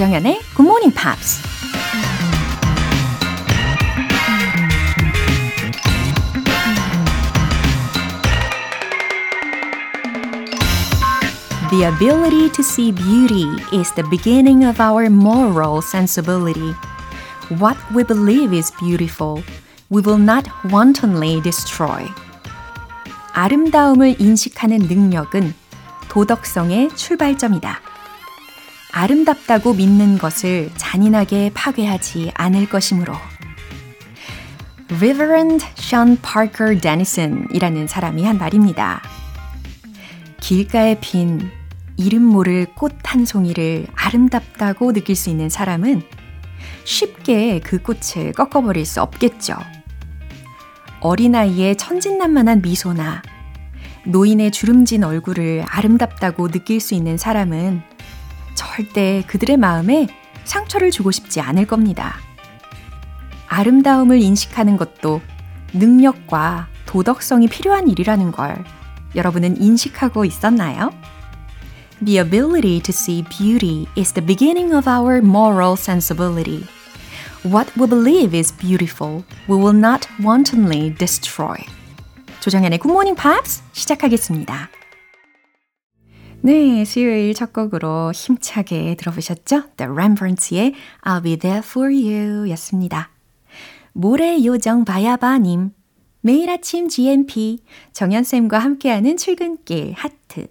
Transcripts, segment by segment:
조정연의 Good Morning Pops. The ability to see beauty is the beginning of our moral sensibility. What we believe is beautiful, we will not wantonly destroy. 아름다움을 인식하는 능력은 도덕성의 출발점이다. 아름답다고 믿는 것을 잔인하게 파괴하지 않을 것이므로. Reverend Sean Parker Dennison이라는 사람이 한 말입니다. 길가에 핀 이름 모를 꽃 한 송이를 아름답다고 느낄 수 있는 사람은 쉽게 그 꽃을 꺾어버릴 수 없겠죠. 어린아이의 천진난만한 미소나 노인의 주름진 얼굴을 아름답다고 느낄 수 있는 사람은 절대 그들의 마음에 상처를 주고 싶지 않을 겁니다. 아름다움을 인식하는 것도 능력과 도덕성이 필요한 일이라는 걸 여러분은 인식하고 있었나요? The ability to see beauty is the beginning of our moral sensibility. What we believe is beautiful, we will not wantonly destroy. 조정현의 Good Morning Pops 시작하겠습니다. 네, 수요일 첫 곡으로 힘차게 들어보셨죠? The Rembrandts의 I'll Be There For You 였습니다. 모래 요정 바야바님, 매일 아침 GMP, 정연쌤과 함께하는 출근길 하트.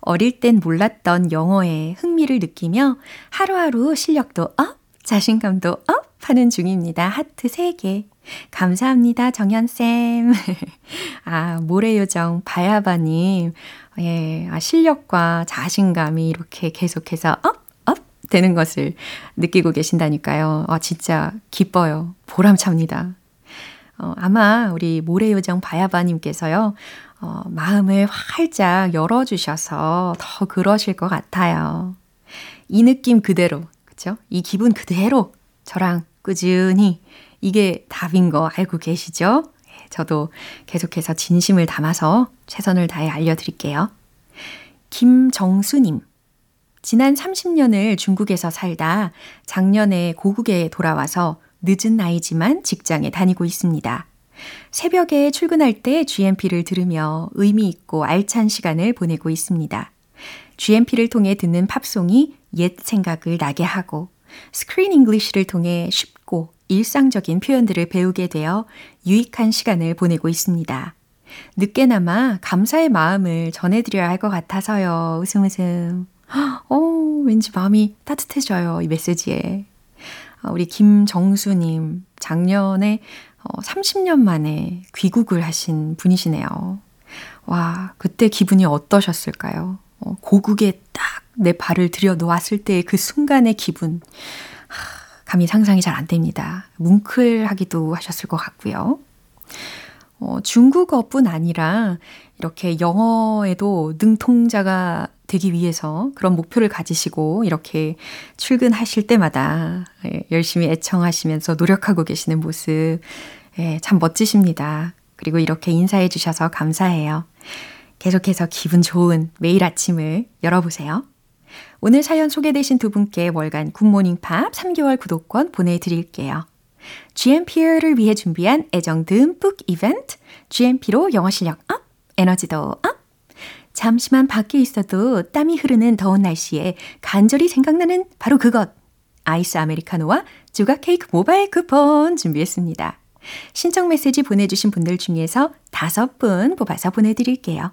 어릴 땐 몰랐던 영어에 흥미를 느끼며 하루하루 실력도 up, 자신감도 up 하는 중입니다. 하트 3개. 감사합니다, 정연쌤. 아, 모래요정 바야바님. 예, 아, 실력과 자신감이 이렇게 계속해서 up, up 되는 것을 느끼고 계신다니까요. 아, 진짜 기뻐요. 보람찹니다. 어, 아마 우리 모래요정 바야바님께서요, 어, 마음을 활짝 열어주셔서 더 그러실 것 같아요. 이 느낌 그대로, 그쵸? 이 기분 그대로 저랑 꾸준히 이게 답인 거 알고 계시죠? 예, 저도 계속해서 진심을 담아서 최선을 다해 알려드릴게요. 김정수님. 지난 30년을 중국에서 살다 작년에 고국에 돌아와서 늦은 나이지만 직장에 다니고 있습니다. 새벽에 출근할 때 GMP를 들으며 의미 있고 알찬 시간을 보내고 있습니다. GMP를 통해 듣는 팝송이 옛 생각을 나게 하고 Screen English를 통해 쉽고 일상적인 표현들을 배우게 되어 유익한 시간을 보내고 있습니다. 늦게나마 감사의 마음을 전해드려야 할 것 같아서요. 웃음 웃음. 어, 왠지 마음이 따뜻해져요. 이 메시지에. 어, 우리 김정수님, 작년에 30년 어, 만에 귀국을 하신 분이시네요. 와, 그때 기분이 어떠셨을까요? 어, 고국에 딱 내 발을 들여 놓았을 때의 그 순간의 기분. 감히 상상이 잘 안 됩니다. 뭉클하기도 하셨을 것 같고요. 어, 중국어뿐 아니라 이렇게 영어에도 능통자가 되기 위해서 그런 목표를 가지시고 이렇게 출근하실 때마다 예, 열심히 애청하시면서 노력하고 계시는 모습 예, 참 멋지십니다. 그리고 이렇게 인사해 주셔서 감사해요. 계속해서 기분 좋은 매일 아침을 열어보세요. 오늘 사연 소개되신 두 분께 월간 Good Morning Pops 3개월 구독권 보내드릴게요. GMP를 위해 준비한 애정 듬뿍 이벤트 GMP로 영어 실력 up, 에너지도 up! 잠시만 밖에 있어도 땀이 흐르는 더운 날씨에 간절히 생각나는 바로 그것! 아이스 아메리카노와 조각 케이크 모바일 쿠폰 준비했습니다. 신청 메시지 보내주신 분들 중에서 다섯 분 뽑아서 보내드릴게요.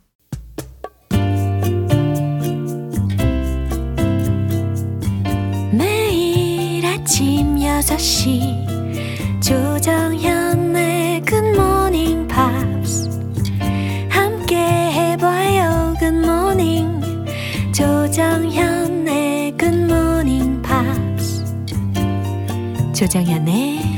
조정현의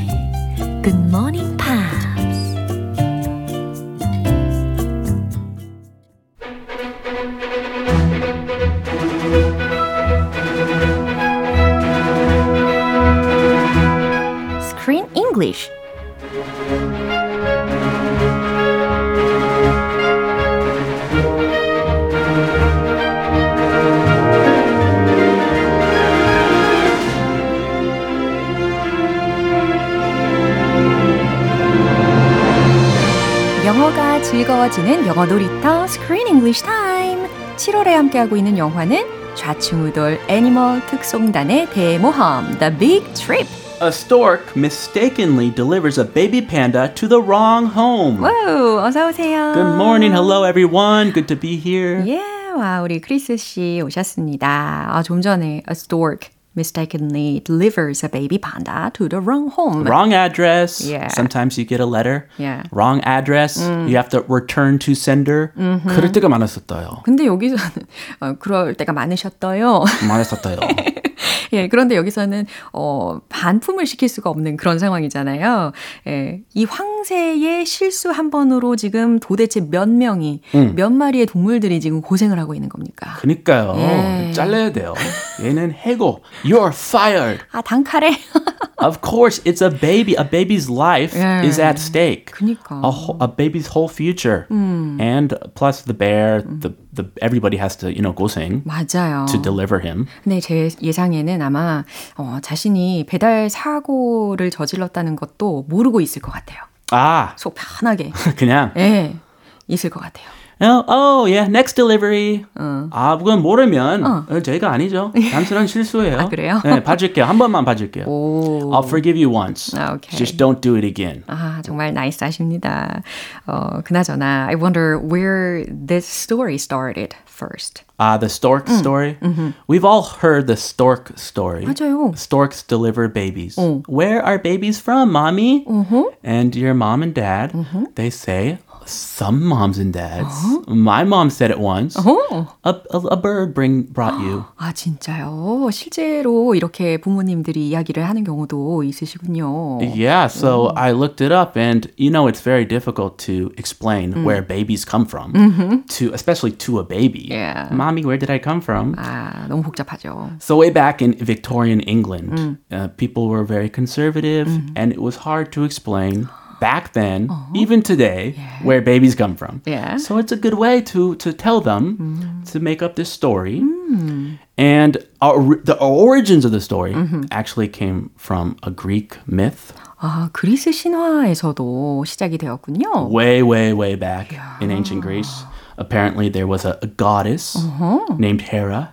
즐거워지는 영어 놀이터 Screen English Time. 7월에 함께하고 있는 영화는 좌충우돌 애니멀 특송단의 대모험 The Big Trip. A stork mistakenly delivers a baby panda to the wrong home. 와우, 어서 오세요. Good morning. Hello, everyone. Good to be here. 예, 와, 우리 크리스 씨 오셨습니다. 아, 좀 전에 a stork mistakenly delivers a baby panda to the wrong home. Wrong address. Yeah. Sometimes you get a letter. Yeah. Wrong address. You have to return to sender. 그럴 때가 많았었어요. 근데 여기서는 어, 그럴 때가 많으셨어요. 많았었어요. 예, 그런데 여기서는 어, 반품을 시킬 수가 없는 그런 상황이잖아요. 예, 이 황새의 실수 한 번으로 지금 도대체 몇 명이 몇 마리의 동물들이 지금 고생을 하고 있는 겁니까? 그니까요. 예. 잘라야 돼요. 얘는 해고. You're fired. 아, 단칼에. Of course, it's a baby. A baby's life 예. is at stake. 그니까. A, whole, a baby's whole future. And plus the bear, the, the everybody has to, you know, 고생 맞아요. to deliver him. 근데 제 예상에는 아마 어, 자신이 배달 사고를 저질렀다는 것도 모르고 있을 것 같아요. 아, 속 편하게. 그냥 예, 있을 것 같아요. Oh, oh, yeah, next delivery. 아, 그건 모르면 어, 저희가 아니죠. 단순한 실수예요. 아, 그래요? 네, 봐줄게요. 한 번만 봐줄게요. 오. I'll forgive you once. 아, 오케이. Just don't do it again. 아, 정말 나이스하십니다. 어, 그나저나, I wonder where this story started first. Ah, the stork story. We've all heard the stork story. 맞아요. Storks deliver babies. Where are babies from, mommy? And your mom and dad, they say, some moms and dads. My mom said it once. 어? A, a, a bird bring brought you. 아, 진짜요? 실제로 이렇게 부모님들이 이야기를 하는 경우도 있으시군요. Yeah, so I looked it up, and you know it's very difficult to explain where babies come from, to especially to a baby. Yeah. Mommy, where did I come from? 아, 너무 복잡하죠. So way back in Victorian England, uh, people were very conservative, and it was hard to explain back then, even today, where babies come from. Yeah. So it's a good way to to tell them to make up this story. And our, the origins of the story actually came from a Greek myth. 아, 그리스 신화에서도 시작이 되었군요. way, way, way back in ancient Greece. Apparently, there was a, a goddess named Hera,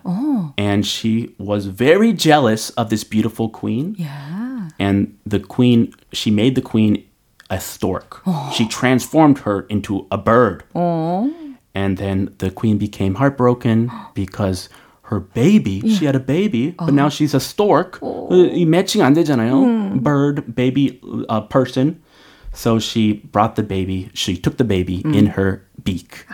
and she was very jealous of this beautiful queen. Yeah. And the queen, she made the queen a stork. She transformed her into a bird. And then the queen became heartbroken because her baby, she had a baby, but now she's a stork. Uh, 이 매칭 안 되잖아요. Bird, baby, uh, person. So she brought the baby, she took the baby in her beak.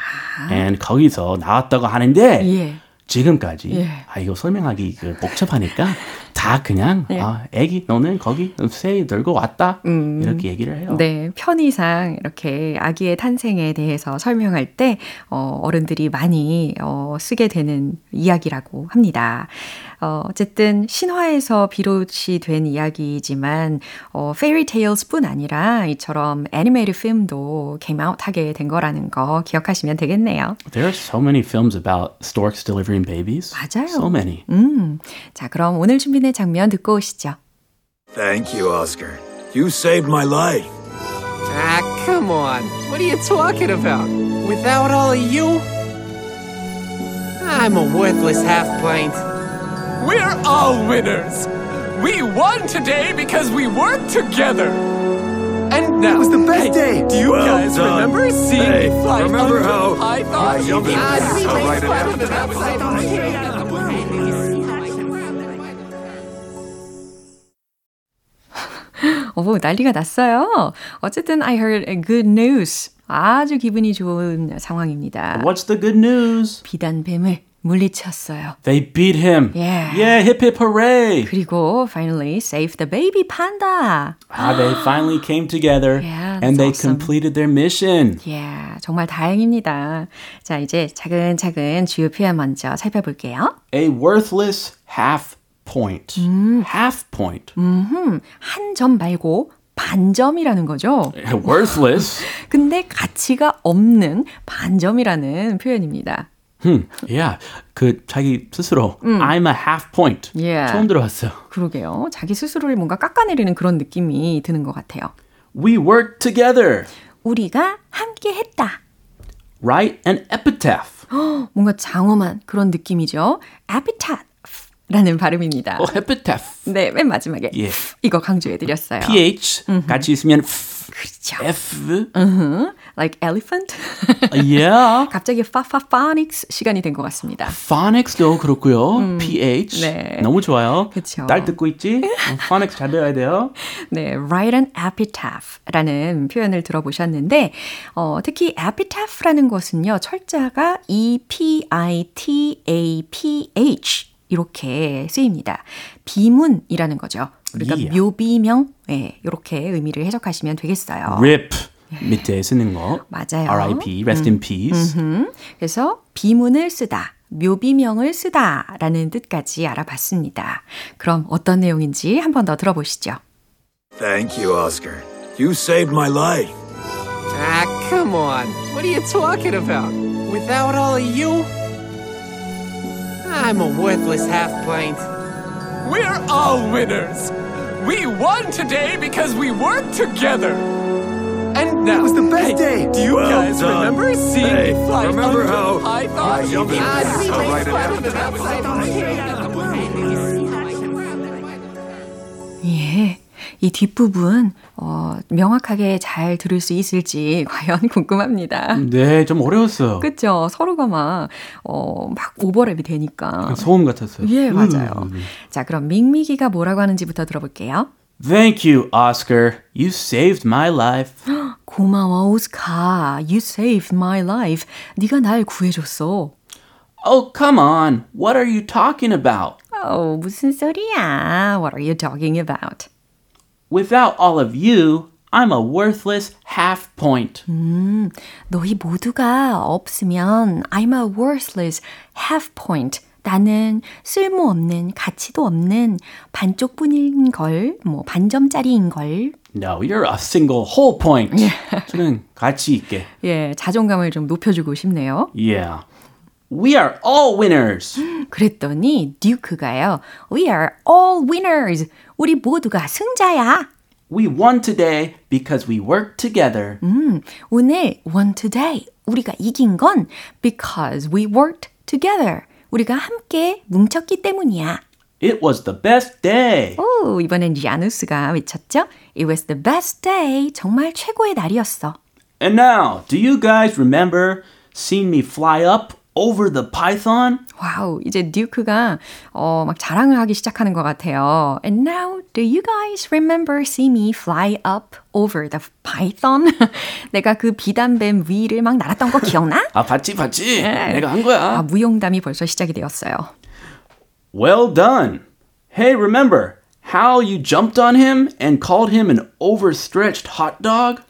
And 거기서 나왔다고 하는데 예. 지금까지 예. 아 이거 설명하기 그 복잡하니까 다 그냥 아 애기 너는 거기 새 들고 왔다 이렇게 얘기를 해요. 네, 편의상 이렇게 아기의 탄생에 대해서 설명할 때 어, 어른들이 많이 어, 쓰게 되는 이야기라고 합니다. 어, 어쨌든 신화에서 비롯이 된 이야기지만 어, fairy tales뿐 아니라 이처럼 애니메이트 필름도 came out 하게 된 거라는 거 기억하시면 되겠네요. There are so many films about storks delivering babies. 맞아요. So many. 음, 자 그럼 오늘 준비된 장면 듣고 오시죠. Thank you, Oscar. You saved my life. Ah, come on. What are you talking about? Without all of you? I'm a worthless half pint. We're all winners. We won today because we worked together. And now, It was the best hey, day. Do you Well guys done. remember seeing Hey, me fly remember under how pythons? I jumped in Ah, the see, air makes right fun after of it that? outside. 어, 난리가 났어요. 어쨌든 I heard a good news. 아주 기분이 좋은 상황입니다. What's the good news? 비단뱀을 물리쳤어요. They beat him. Yeah. Yeah, hip hip hooray. 그리고 finally save the baby panda. Ah, they finally came together Yeah, and they awesome. completed their mission. Yeah, 정말 다행입니다. 자, 이제 차근차근 주요 표현 먼저 살펴볼게요. A worthless half point. Half point. 한점 말고 반점이라는 거죠. worthless. 근데 가치가 없는 반점이라는 표현입니다. 음, yeah. 그 자기 스스로 I'm a half point. Yeah. 처음 들어봤어요. 그러게요. 자기 스스로를 뭔가 깎아내리는 그런 느낌이 드는 것 같아요. We worked together. 우리가 함께 했다. write an epitaph. 뭔가 장엄한 그런 느낌이죠. epitaph라는 발음입니다. 어, epitaph. 네, 맨 마지막에 예. 이거 강조해 드렸어요. ph 같이 있으면 그렇죠. f. Like elephant. yeah. 갑자기 파파파닉스 시간이 된 것 같습니다. phonics도 그렇고요. ph. 네. 너무 좋아요. 그쵸. 딸 듣고 있지? 어, phonics 잘 배워야 돼요. 네, write an epitaph라는 표현을 들어보셨는데, 어, 특히 epitaph라는 것은요, 철자가 e p i t a p h 이렇게 쓰입니다. 비문이라는 거죠. 그러니까 Yeah. 묘비명, 네, 이렇게 의미를 해석하시면 되겠어요. rip 밑에 쓰는 거. 맞아요. R.I.P. Rest in peace. 음, 그래서 비문을 쓰다, 묘비명을 쓰다 라는 뜻까지 알아봤습니다. 그럼 어떤 내용인지 한 번 더 들어보시죠. Thank you, Oscar. You saved my life. Ah, come on. What are you talking about? Without all of you, I'm a worthless half pint. We're all winners. We won today because we worked together. And now, It was the best Hey, day. Do you Well guys done. remember seeing Hey, me fly remember how I thought I jumped in Ah, 예. 이 뒷부분, 어, 명확하게 잘 들을 수 있을지 과연 궁금합니다. 네, 좀 어려웠어요. 그쵸? 서로가 막, 어, 막 오버랩이 되니까. 소음 같았어요. 예, 맞아요. 음. 자, 그럼 밍미기가 뭐라고 하는지부터 들어볼게요. Thank you, Oscar. You saved my life. 고마워, 오스카. You saved my life. 네가 날 구해줬어. Oh, come on. What are you talking about? 어, 무슨 소리야? What are you talking about? Without all of you, I'm a worthless half point. 너희 모두가 없으면 I'm a worthless half point. 나는 쓸모없는, 가치도 없는 반쪽뿐인 걸, 뭐 반점짜리인 걸. No, you're a single whole point. 저는 가치 있게. 예, 자존감을 좀 높여주고 싶네요. Yeah. We are all winners. 그랬더니 듀크가요. We are all winners. 우리 모두가 승자야. We won today because we worked together. 음, 오늘 won today. 우리가 이긴 건 because we worked together. 우리가 함께 뭉쳤기 때문이야. It was the best day. 오, 이번엔 야누스가 외쳤죠? It was the best day. 정말 최고의 날이었어. And now, do you guys remember seeing me fly up over the python? 와우, 이제 듀크가 어, 막 자랑을 하기 시작하는 것 같아요. And now, do you guys remember see me fly up over the python? 내가 그 비단뱀 위를 막 날았던 거 기억나? 아, 봤지, 봤지. 내가 한 거야. 아, 무용담이 벌써 시작이 되었어요. Well done. Hey, remember how you jumped on him and called him an overstretched hot dog?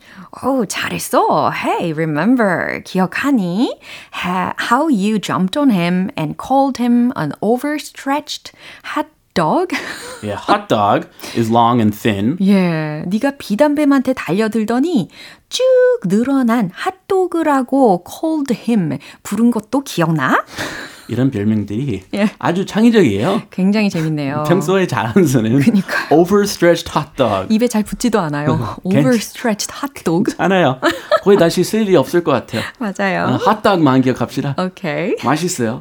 오, 잘했어. Hey, remember, 기억하니? Ha- How you jumped on him and called him an overstretched hot dog? Yeah, hot dog is long and thin. 예, 네가 비단뱀한테 달려들더니 쭉 늘어난 핫도그라고 called him 부른 것도 기억나? 이런 별명들이 예. 아주 창의적이에요. 굉장히 재밌네요. 평소에 잘안 쓰는 그러니까요. overstretched hot dog. 입에 잘 붙지도 않아요. 괜- overstretched hot dog. 알아요. 거의 다시 쓸 일이 없을 것 같아요. 맞아요. 핫도그만 기억합시다. 오케이. 맛있어요.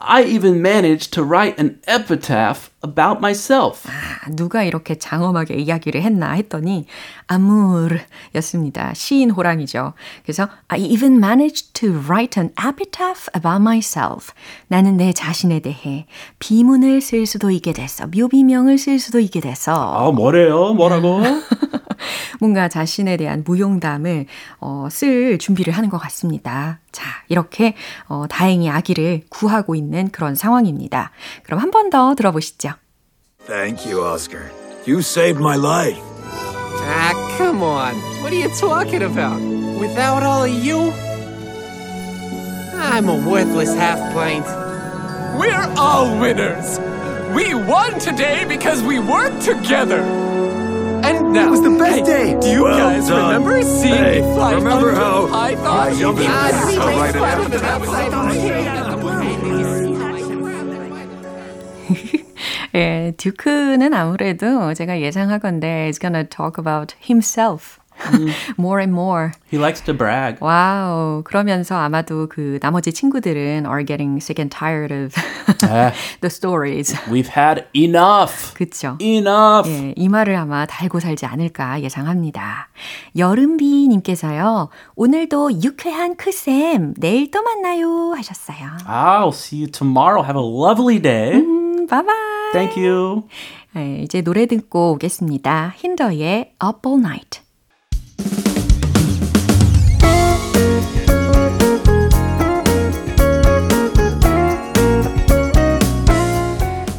I even managed to write an epitaph about myself. 아, 누가 이렇게 장엄하게 이야기를 했나 했더니 아무르였습니다. 시인 호랑이죠. 그래서 I even managed to write an epitaph about myself. 나는 내 자신에 대해 비문을 쓸 수도 있게 됐어. 묘비명을 쓸 수도 있게 됐어. 아, 뭐래요? 뭐라고? 뭔가 자신에 대한 무용담을 어, 쓸 준비를 하는 것 같습니다. 자, 이렇게 어, 다행히 아기를 구하고 있는 그런 상황입니다. 그럼 한 번 더 들어보시죠. Thank you, Oscar. You saved my life. Ah, come on. What are you talking about? Without all of you, I'm a worthless half pint. We're all winners. We won today because we worked together. And now, It was the best hey, day. Do you Well guys done. remember seeing Hey, me fly remember under how I thought I jumped in Ah, the see, so right right 예, 듀크는 아무래도 제가 예상하건대 is gonna talk about himself. More and more. He likes to brag. Wow. 그러면서 아마도 그 나머지 친구들은 are getting sick and tired of 아, the stories. we've had enough. 그쵸? Enough. 예, 이 말을 아마 달고 살지 않을까 예상합니다. 여름비 님께서요, 오늘도 유쾌한 크쌤, 내일 또 만나요 하셨어요. I'll see you tomorrow. Have a lovely day. 음, Bye bye. Thank you. 예, 이제 노래 듣고 오겠습니다. Hinder의 Up All Night.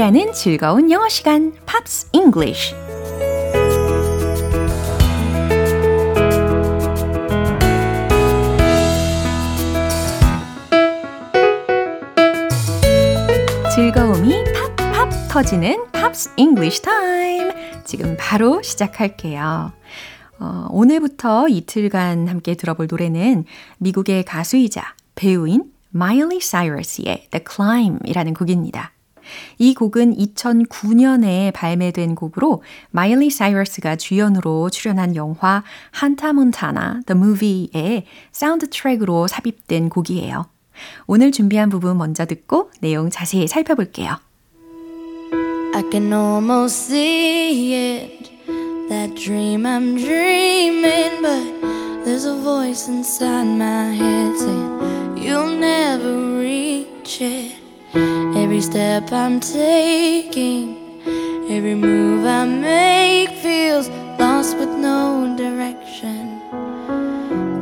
함께하는 즐거운 영어 시간, Pops English. 즐거움이 팝팝 터지는 Pops English time. 지금 바로 시작할게요. 어, 오늘부터 이틀간 함께 들어볼 노래는 미국의 가수이자 배우인 마일리 사이러스의 The Climb이라는 곡입니다. 이 곡은 2009년에 발매된 곡으로 마일리 사이러스가 주연으로 출연한 영화 Hannah Montana The Movie의 사운드 트랙으로 삽입된 곡이에요. 오늘 준비한 부분 먼저 듣고 내용 자세히 살펴볼게요. I can almost see it. That dream I'm dreaming, but there's a voice inside my head saying, You'll never reach it. Every step I'm taking, every move I make feels lost with no direction.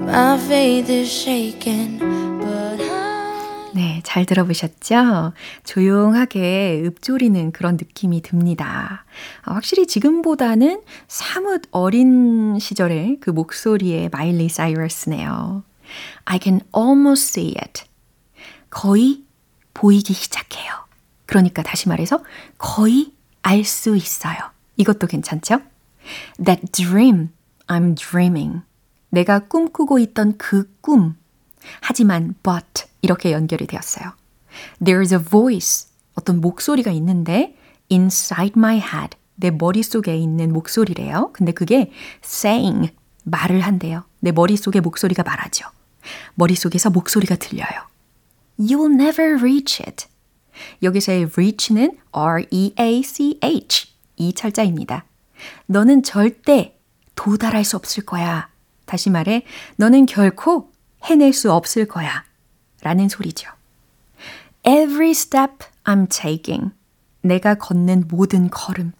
My faith is shaken, but I. 네, 잘 들어보셨죠? 조용하게 읊조리는 그런 느낌이 듭니다. 아, 확실히 지금보다는 사뭇 어린 시절의 그 목소리의 마일리 사이러스네요. I can almost see it. 거의 보이기 시작해요. 그러니까 다시 말해서 거의 알 수 있어요. 이것도 괜찮죠? That dream I'm dreaming. 내가 꿈꾸고 있던 그 꿈. 하지만 but 이렇게 연결이 되었어요. There's a voice. 어떤 목소리가 있는데 inside my head. 내 머릿속에 있는 목소리래요. 근데 그게 saying 말을 한대요. 내 머릿속에 목소리가 말하죠. 머릿속에서 목소리가 들려요. You'll never reach it. 여기서의 reach는 R-E-A-C-H 이 철자입니다. 너는 절대 도달할 수 없을 거야. 다시 말해, 너는 결코 해낼 수 없을 거야. 라는 소리죠. Every step I'm taking. 내가 걷는 모든 걸음.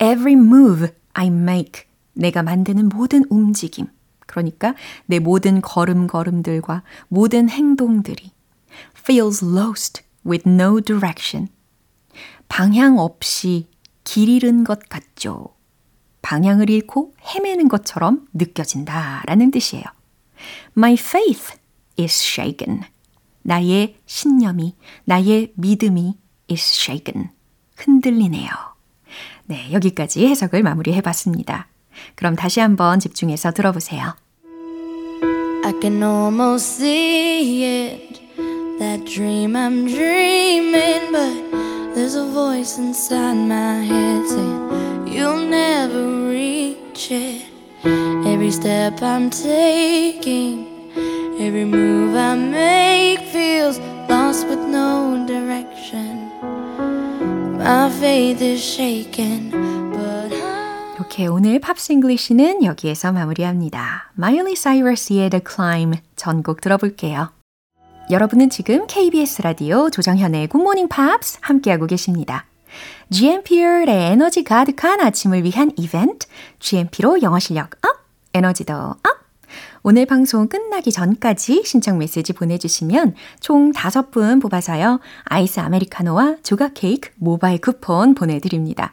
Every move I make. 내가 만드는 모든 움직임. 그러니까 내 모든 걸음걸음들과 모든 행동들이 feels lost with no direction. 방향 없이 길 잃은 것 같죠. 방향을 잃고 헤매는 것처럼 느껴진다 라는 뜻이에요. My faith is shaken. 나의 신념이, 나의 믿음이 is shaken. 흔들리네요. 네, 여기까지 해석을 마무리해 봤습니다. 그럼 다시 한번 집중해서 들어보세요. I can almost see it. That dream I'm dreaming, but there's a voice inside my head saying, You'll never reach it. Every step I'm taking, every move I make feels lost with no direction. My faith is shaken. 이렇게 오늘 Pops English는 여기에서 마무리합니다. 마일리 사이러스의 The Climb 전곡 들어볼게요. 여러분은 지금 KBS 라디오 조정현의 Good Morning Pops 함께하고 계십니다. GMP의 에너지 가득한 아침을 위한 이벤트 GMP로 영어 실력 up, 에너지도 up. 오늘 방송 끝나기 전까지 신청 메시지 보내주시면 총 5분 뽑아서요. 아이스 아메리카노와 조각 케이크 모바일 쿠폰 보내드립니다.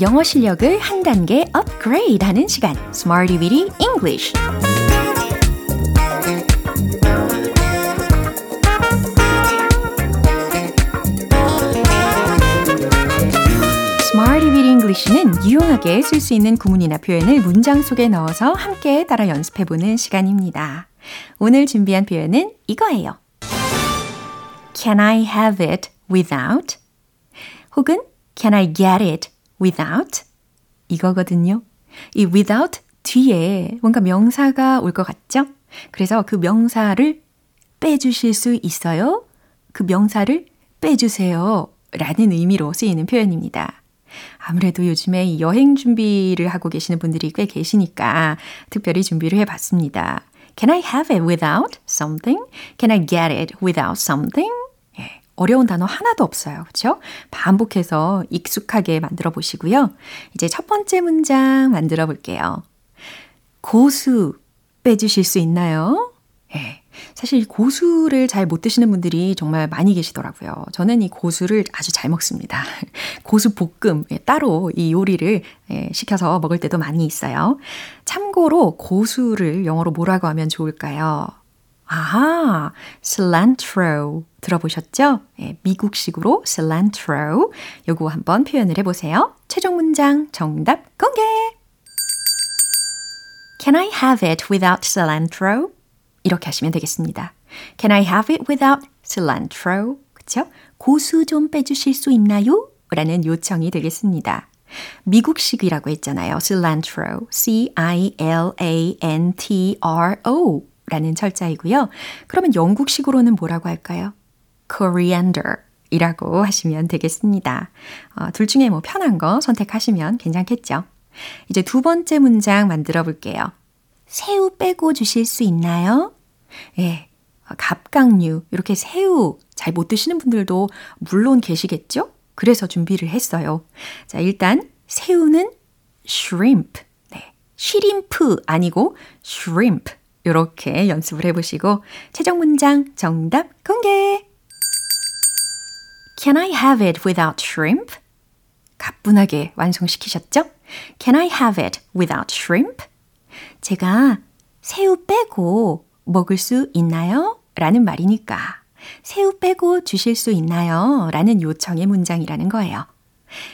영어 실력을 한 단계 업그레이드 하는 시간 Smarty Weedy English English는 유용하게 쓸 수 있는 구문이나 표현을 문장 속에 넣어서 함께 따라 연습해 보는 시간입니다. 오늘 준비한 표현은 이거예요. Can I have it without? 혹은 Can I get it without 이거거든요. 이 without 뒤에 뭔가 명사가 올 것 같죠? 그래서 그 명사를 빼주실 수 있어요? 그 명사를 빼주세요. 라는 의미로 쓰이는 표현입니다. 아무래도 요즘에 여행 준비를 하고 계시는 분들이 꽤 계시니까 특별히 준비를 해봤습니다. Can I have it without something? Can I get it without something? 어려운 단어 하나도 없어요. 그렇죠? 반복해서 익숙하게 만들어 보시고요. 이제 첫 번째 문장 만들어 볼게요. 고수 빼주실 수 있나요? 예. 사실 고수를 잘 못 드시는 분들이 정말 많이 계시더라고요. 저는 이 고수를 아주 잘 먹습니다. 고수 볶음 예, 따로 이 요리를 예, 시켜서 먹을 때도 많이 있어요. 참고로 고수를 영어로 뭐라고 하면 좋을까요? 아하, cilantro 들어보셨죠? 네, 미국식으로 cilantro. 요거 한번 표현을 해보세요. 최종 문장 정답 공개! Can I have it without cilantro? 이렇게 하시면 되겠습니다. Can I have it without cilantro? 그쵸? 고수 좀 빼주실 수 있나요? 라는 요청이 되겠습니다. 미국식이라고 했잖아요. cilantro. C-I-L-A-N-T-R-O. 라는 철자이고요. 그러면 영국식으로는 뭐라고 할까요? coriander 이라고 하시면 되겠습니다. 어, 둘 중에 뭐 편한 거 선택하시면 괜찮겠죠? 이제 두 번째 문장 만들어 볼게요. 새우 빼고 주실 수 있나요? 예. 갑각류, 이렇게 새우 잘 못 드시는 분들도 물론 계시겠죠? 그래서 준비를 했어요. 자, 일단 새우는 shrimp. 네. 쉬림프 아니고 shrimp. 이렇게 연습을 해보시고 최종 문장 정답 공개! Can I have it without shrimp? 가뿐하게 완성시키셨죠? Can I have it without shrimp? 제가 새우 빼고 먹을 수 있나요? 라는 말이니까 새우 빼고 주실 수 있나요? 라는 요청의 문장이라는 거예요.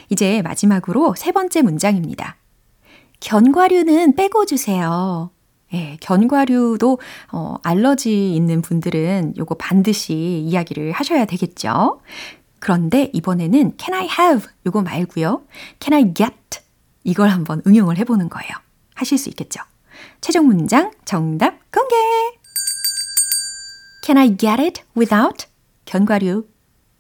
이제 마지막으로 세 번째 문장입니다. 견과류는 빼고 주세요. 예, 견과류도 어, 알러지 있는 분들은 요거 반드시 이야기를 하셔야 되겠죠. 그런데 이번에는 can I have 요거 말고요. can I get 이걸 한번 응용을 해 보는 거예요. 하실 수 있겠죠. 최종 문장 정답 공개! Can I get it without 견과류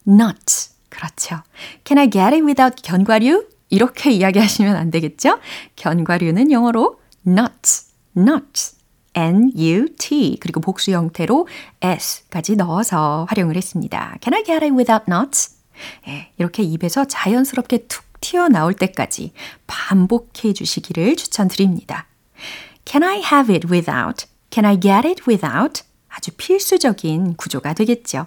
nuts? 그렇죠. Can I get it without 견과류? 이렇게 이야기하시면 안 되겠죠? 견과류는 영어로 nuts. Nuts, N-U-T 그리고 복수 형태로 s까지 넣어서 활용을 했습니다. Can I get it without nuts? 예, 이렇게 입에서 자연스럽게 툭 튀어나올 때까지 반복해 주시기를 추천드립니다. Can I have it without? Can I get it without? 아주 필수적인 구조가 되겠죠.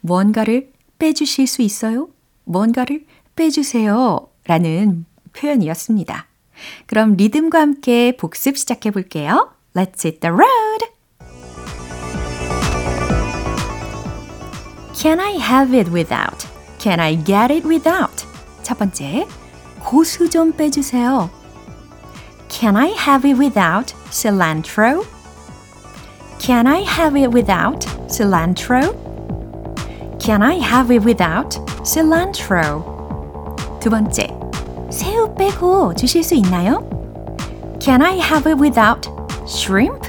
뭔가를 빼주실 수 있어요? 뭔가를 빼주세요. 라는 표현이었습니다. 그럼 리듬과 함께 복습 시작해 볼게요. Let's hit the road! Can I have it without? Can I get it without? 첫 번째, 고수 좀 빼주세요. Can I have it without cilantro? Can I have it without cilantro? Can I have it without cilantro? 두 번째, 새우 빼고 주실 수 있나요? Can I have it without shrimp?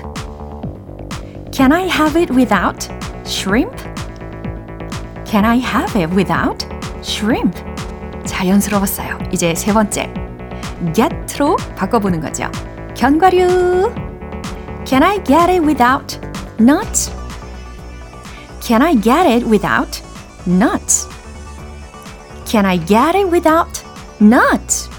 Can I have it without shrimp? Can I have it without shrimp? 자연스러웠어요. 이제 세 번째. get로 바꿔보는 거죠. 견과류. Can I get it without nuts? Can I get it without nuts? Can I get it without nuts?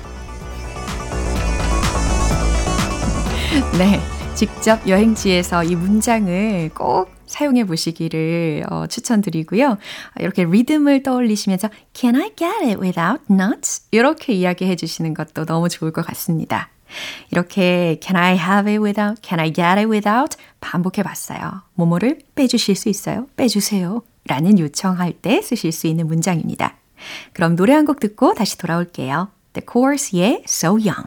네. 직접 여행지에서 이 문장을 꼭 사용해 보시기를 어, 추천드리고요. 이렇게 리듬을 떠올리시면서 Can I get it without nuts? 이렇게 이야기해 주시는 것도 너무 좋을 것 같습니다. 이렇게 Can I have it without? Can I get it without? 반복해 봤어요. 뭐뭐를 빼주실 수 있어요? 빼주세요. 라는 요청할 때 쓰실 수 있는 문장입니다. 그럼 노래 한 곡 듣고 다시 돌아올게요. The Course의 So Young.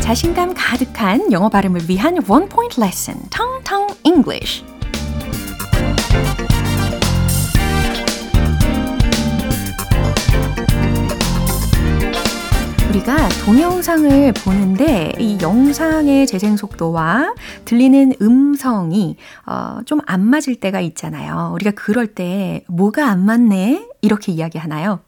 자신감 가득한 영어 발음을 위한 원 포인트 레슨, 텅텅 English. 우리가 동영상을 보는데 이 영상의 재생 속도와 들리는 음성이 어, 좀 안 맞을 때가 있잖아요. 우리가 그럴 때 뭐가 안 맞네? 이렇게 이야기하나요?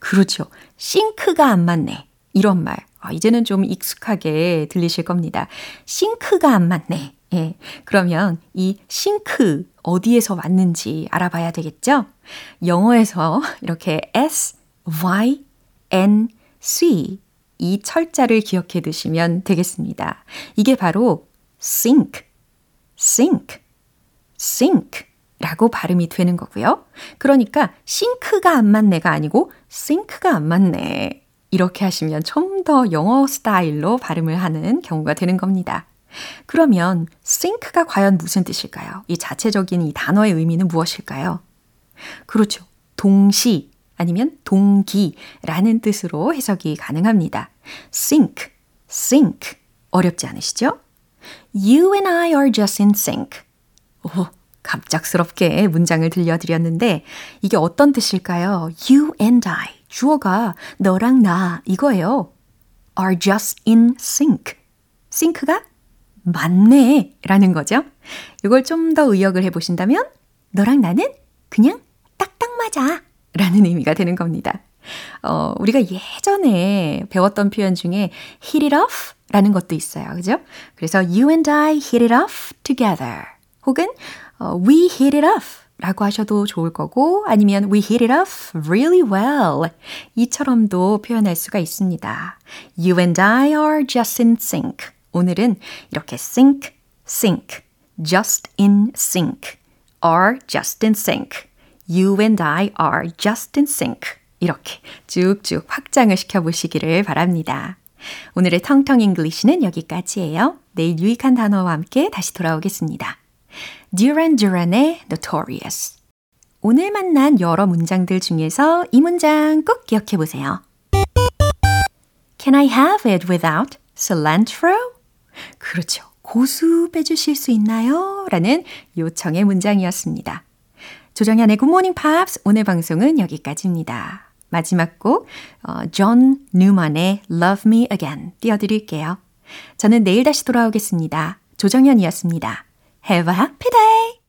그렇죠. 싱크가 안 맞네. 이런 말. 아, 이제는 좀 익숙하게 들리실 겁니다. 싱크가 안 맞네. 예. 그러면 이 싱크 어디에서 왔는지 알아봐야 되겠죠? 영어에서 이렇게 S, Y, N, C 이 철자를 기억해 두시면 되겠습니다. 이게 바로 sink, sink, sink 라고 발음이 되는 거고요. 그러니까 싱크가 안 맞네가 아니고 sink가 안 맞네. 이렇게 하시면 좀 더 영어 스타일로 발음을 하는 경우가 되는 겁니다. 그러면 sink가 과연 무슨 뜻일까요? 이 자체적인 이 단어의 의미는 무엇일까요? 그렇죠. 동시 아니면 동기라는 뜻으로 해석이 가능합니다. sink, sink. 어렵지 않으시죠? You and I are just in sync. 오, 갑작스럽게 문장을 들려드렸는데 이게 어떤 뜻일까요? You and I. 주어가 너랑 나 이거예요. are just in sync. sync가 맞네 라는 거죠. 이걸 좀 더 의역을 해보신다면 너랑 나는 그냥 딱딱 맞아 라는 의미가 되는 겁니다. 어, 우리가 예전에 배웠던 표현 중에 hit it off 라는 것도 있어요. 그죠? 그래서 you and I hit it off together. 혹은 어, we hit it off 라고 하셔도 좋을 거고 아니면 we hit it off really well 이처럼도 표현할 수가 있습니다. You and I are just in sync. 오늘은 이렇게 sync, sync, just in sync, are just in sync. You and I are just in sync. 이렇게 쭉쭉 확장을 시켜보시기를 바랍니다. 오늘의 텅텅 English는 여기까지예요. 내일 유익한 단어와 함께 다시 돌아오겠습니다. Duran Duran의 Notorious. 오늘 만난 여러 문장들 중에서 이 문장 꼭 기억해 보세요. Can I have it without cilantro? 그렇죠. 고수 빼주실 수 있나요? 라는 요청의 문장이었습니다. 조정현의 Morning Pops 오늘 방송은 여기까지입니다. 마지막 곡, 어, 존 뉴먼의 Love Me Again 띄워드릴게요. 저는 내일 다시 돌아오겠습니다. 조정현이었습니다. Have a happy day!